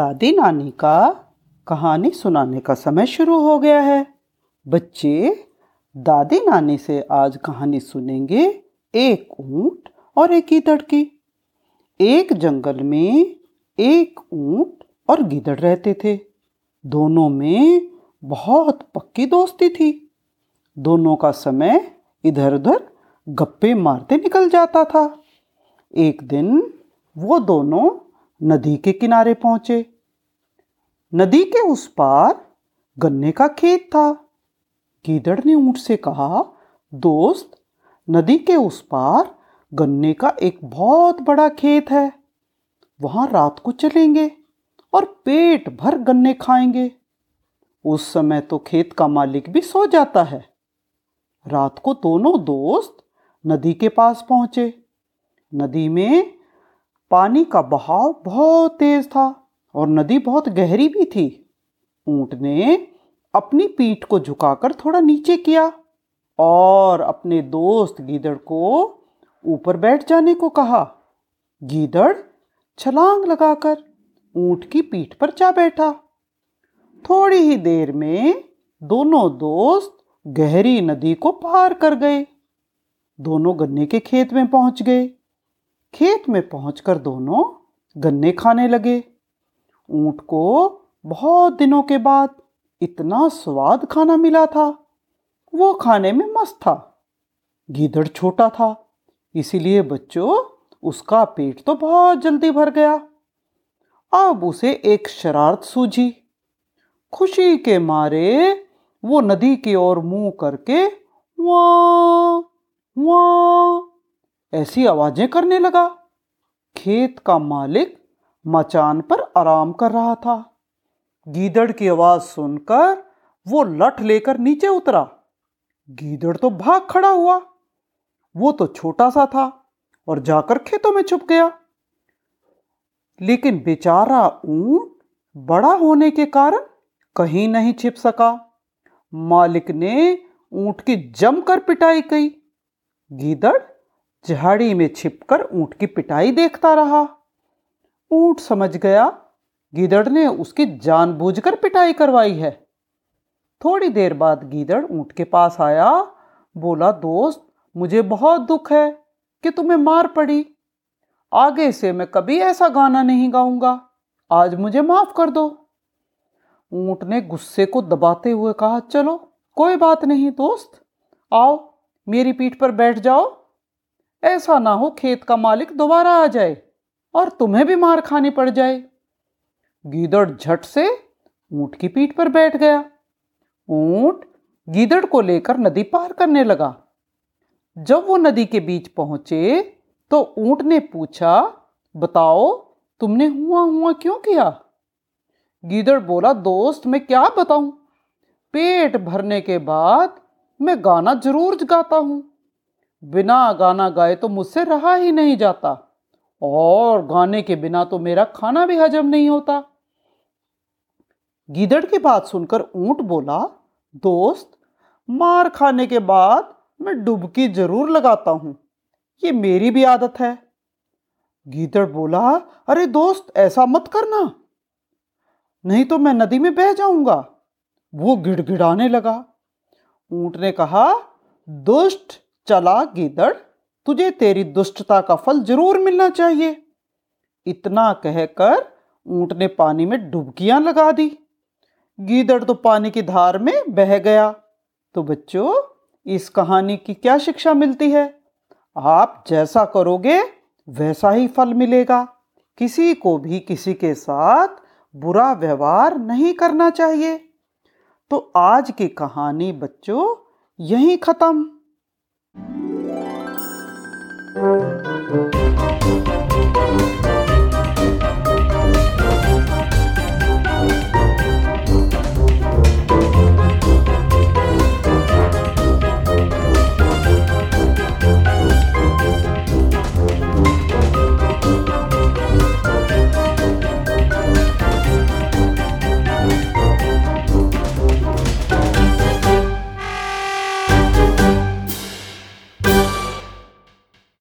दादी नानी का, कहानी सुनाने का समय शुरू हो गया है। बच्चे, दादी नानी से आज कहानी सुनेंगे एक ऊँट और एक गीदड़ की। एक जंगल में एक ऊँट और गीदड़ रहते थे। दोनों में बहुत पक्की दोस्ती थी। दोनों का समय इधर उधर गप्पे मारते निकल जाता था। एक दिन वो दोनों नदी के किनारे पहुँचे। नदी के उस पार गन्ने का खेत था। गीदड़ ने ऊँट से कहा, दोस्त, नदी के उस पार गन्ने का एक बहुत बड़ा खेत है। वहाँ रात को चलेंगे और पेट भर गन्ने खाएँगे। उस समय तो खेत का मालिक भी सो जाता है। रात को दोनों दोस्त नदी के पास पहुँचे। नदी में पानी का बहाव बहुत तेज था। और नदी बहुत गहरी भी थी। ऊँट ने अपनी पीठ को झुकाकर थोड़ा नीचे किया और अपने दोस्त गीदड़ को ऊपर बैठ जाने को कहा। गीदड़ छलांग लगाकर ऊँट की पीठ पर जा बैठा। थोड़ी ही देर में दोनों दोस्त गहरी नदी को पार कर गए। दोनों गन्ने के खेत में पहुँच गए। खेत में पहुंचकर दोनों गन्ने खाने लगे। ऊँट को बहुत दिनों के बाद इतना स्वाद खाना मिला था। वो खाने में मस्त था। गीदड़ छोटा था। इसीलिए बच्चों, उसका पेट तो बहुत जल्दी भर गया। अब उसे एक शरारत सूझी। खुशी के मारे वो नदी की ओर मुँह करके वाह ऐसी आवाज़ें करने लगा। खेत का मालिक मचान पर आराम कर रहा था। गीदड़ की आवाज़ सुनकर वो लठ लेकर नीचे उतरा। गीदड़ तो भाग खड़ा हुआ। वो तो छोटा सा था और जाकर खेतों में छुप गया। लेकिन बेचारा ऊँट बड़ा होने के कारण कहीं नहीं छिप सका। मालिक ने ऊँट की जमकर पिटाई की। गीदड़ झाड़ी में छिपकर ऊँट की पिटाई देखता रहा। ऊँट समझ गया, गीदड़ ने उसकी जानबूझकर पिटाई करवाई है। थोड़ी देर बाद गीदड़ ऊँट के पास आया, बोला, दोस्त, मुझे बहुत दुख है कि तुम्हें मार पड़ी। आगे से मैं कभी ऐसा गाना नहीं गाऊँगा। आज मुझे माफ़ कर दो। ऊँट ने गुस्से को दबाते हुए कहा, चलो, कोई बात नहीं दोस्त, आओ, मेरी पीठ पर बैठ जाओ। ऐसा ना हो खेत का मालिक दोबारा आ जाए। और तुम्हें भी मार खानी पड़ जाए। गीदड़ झट से ऊँट की पीठ पर बैठ गया। ऊँट गीदड़ को लेकर नदी पार करने लगा। जब वो नदी के बीच पहुँचे तो ऊँट ने पूछा, बताओ, तुमने हुआ हुआ क्यों किया? गीदड़ बोला, दोस्त, मैं क्या बताऊँ? पेट भरने के बाद मैं गाना ज़रूर गाता हूँ। बिना गाना गाए तो मुझसे रहा ही नहीं जाता। और गाने के बिना तो मेरा खाना भी हजम नहीं होता। गीदड़ की बात सुनकर ऊँट बोला, दोस्त, मार खाने के बाद मैं डुबकी ज़रूर लगाता हूँ। ये मेरी भी आदत है। गीदड़ बोला, अरे दोस्त, ऐसा मत करना। नहीं तो मैं नदी में बह जाऊँगा। वो गिड़गिड़ाने लगा। ऊँट ने कहा दुष्ट चला गीदड़। तुझे तेरी दुष्टता का फल ज़रूर मिलना चाहिए। इतना कहकर ऊँट ने पानी में डुबकियाँ लगा दी। गीदड़ तो पानी की धार में बह गया। तो बच्चों, इस कहानी की क्या शिक्षा मिलती है? आप जैसा करोगे, वैसा ही फल मिलेगा। किसी को भी किसी के साथ बुरा व्यवहार नहीं करना चाहिए। तो आज की कहानी बच्चों, यहीं ख़त्म। Música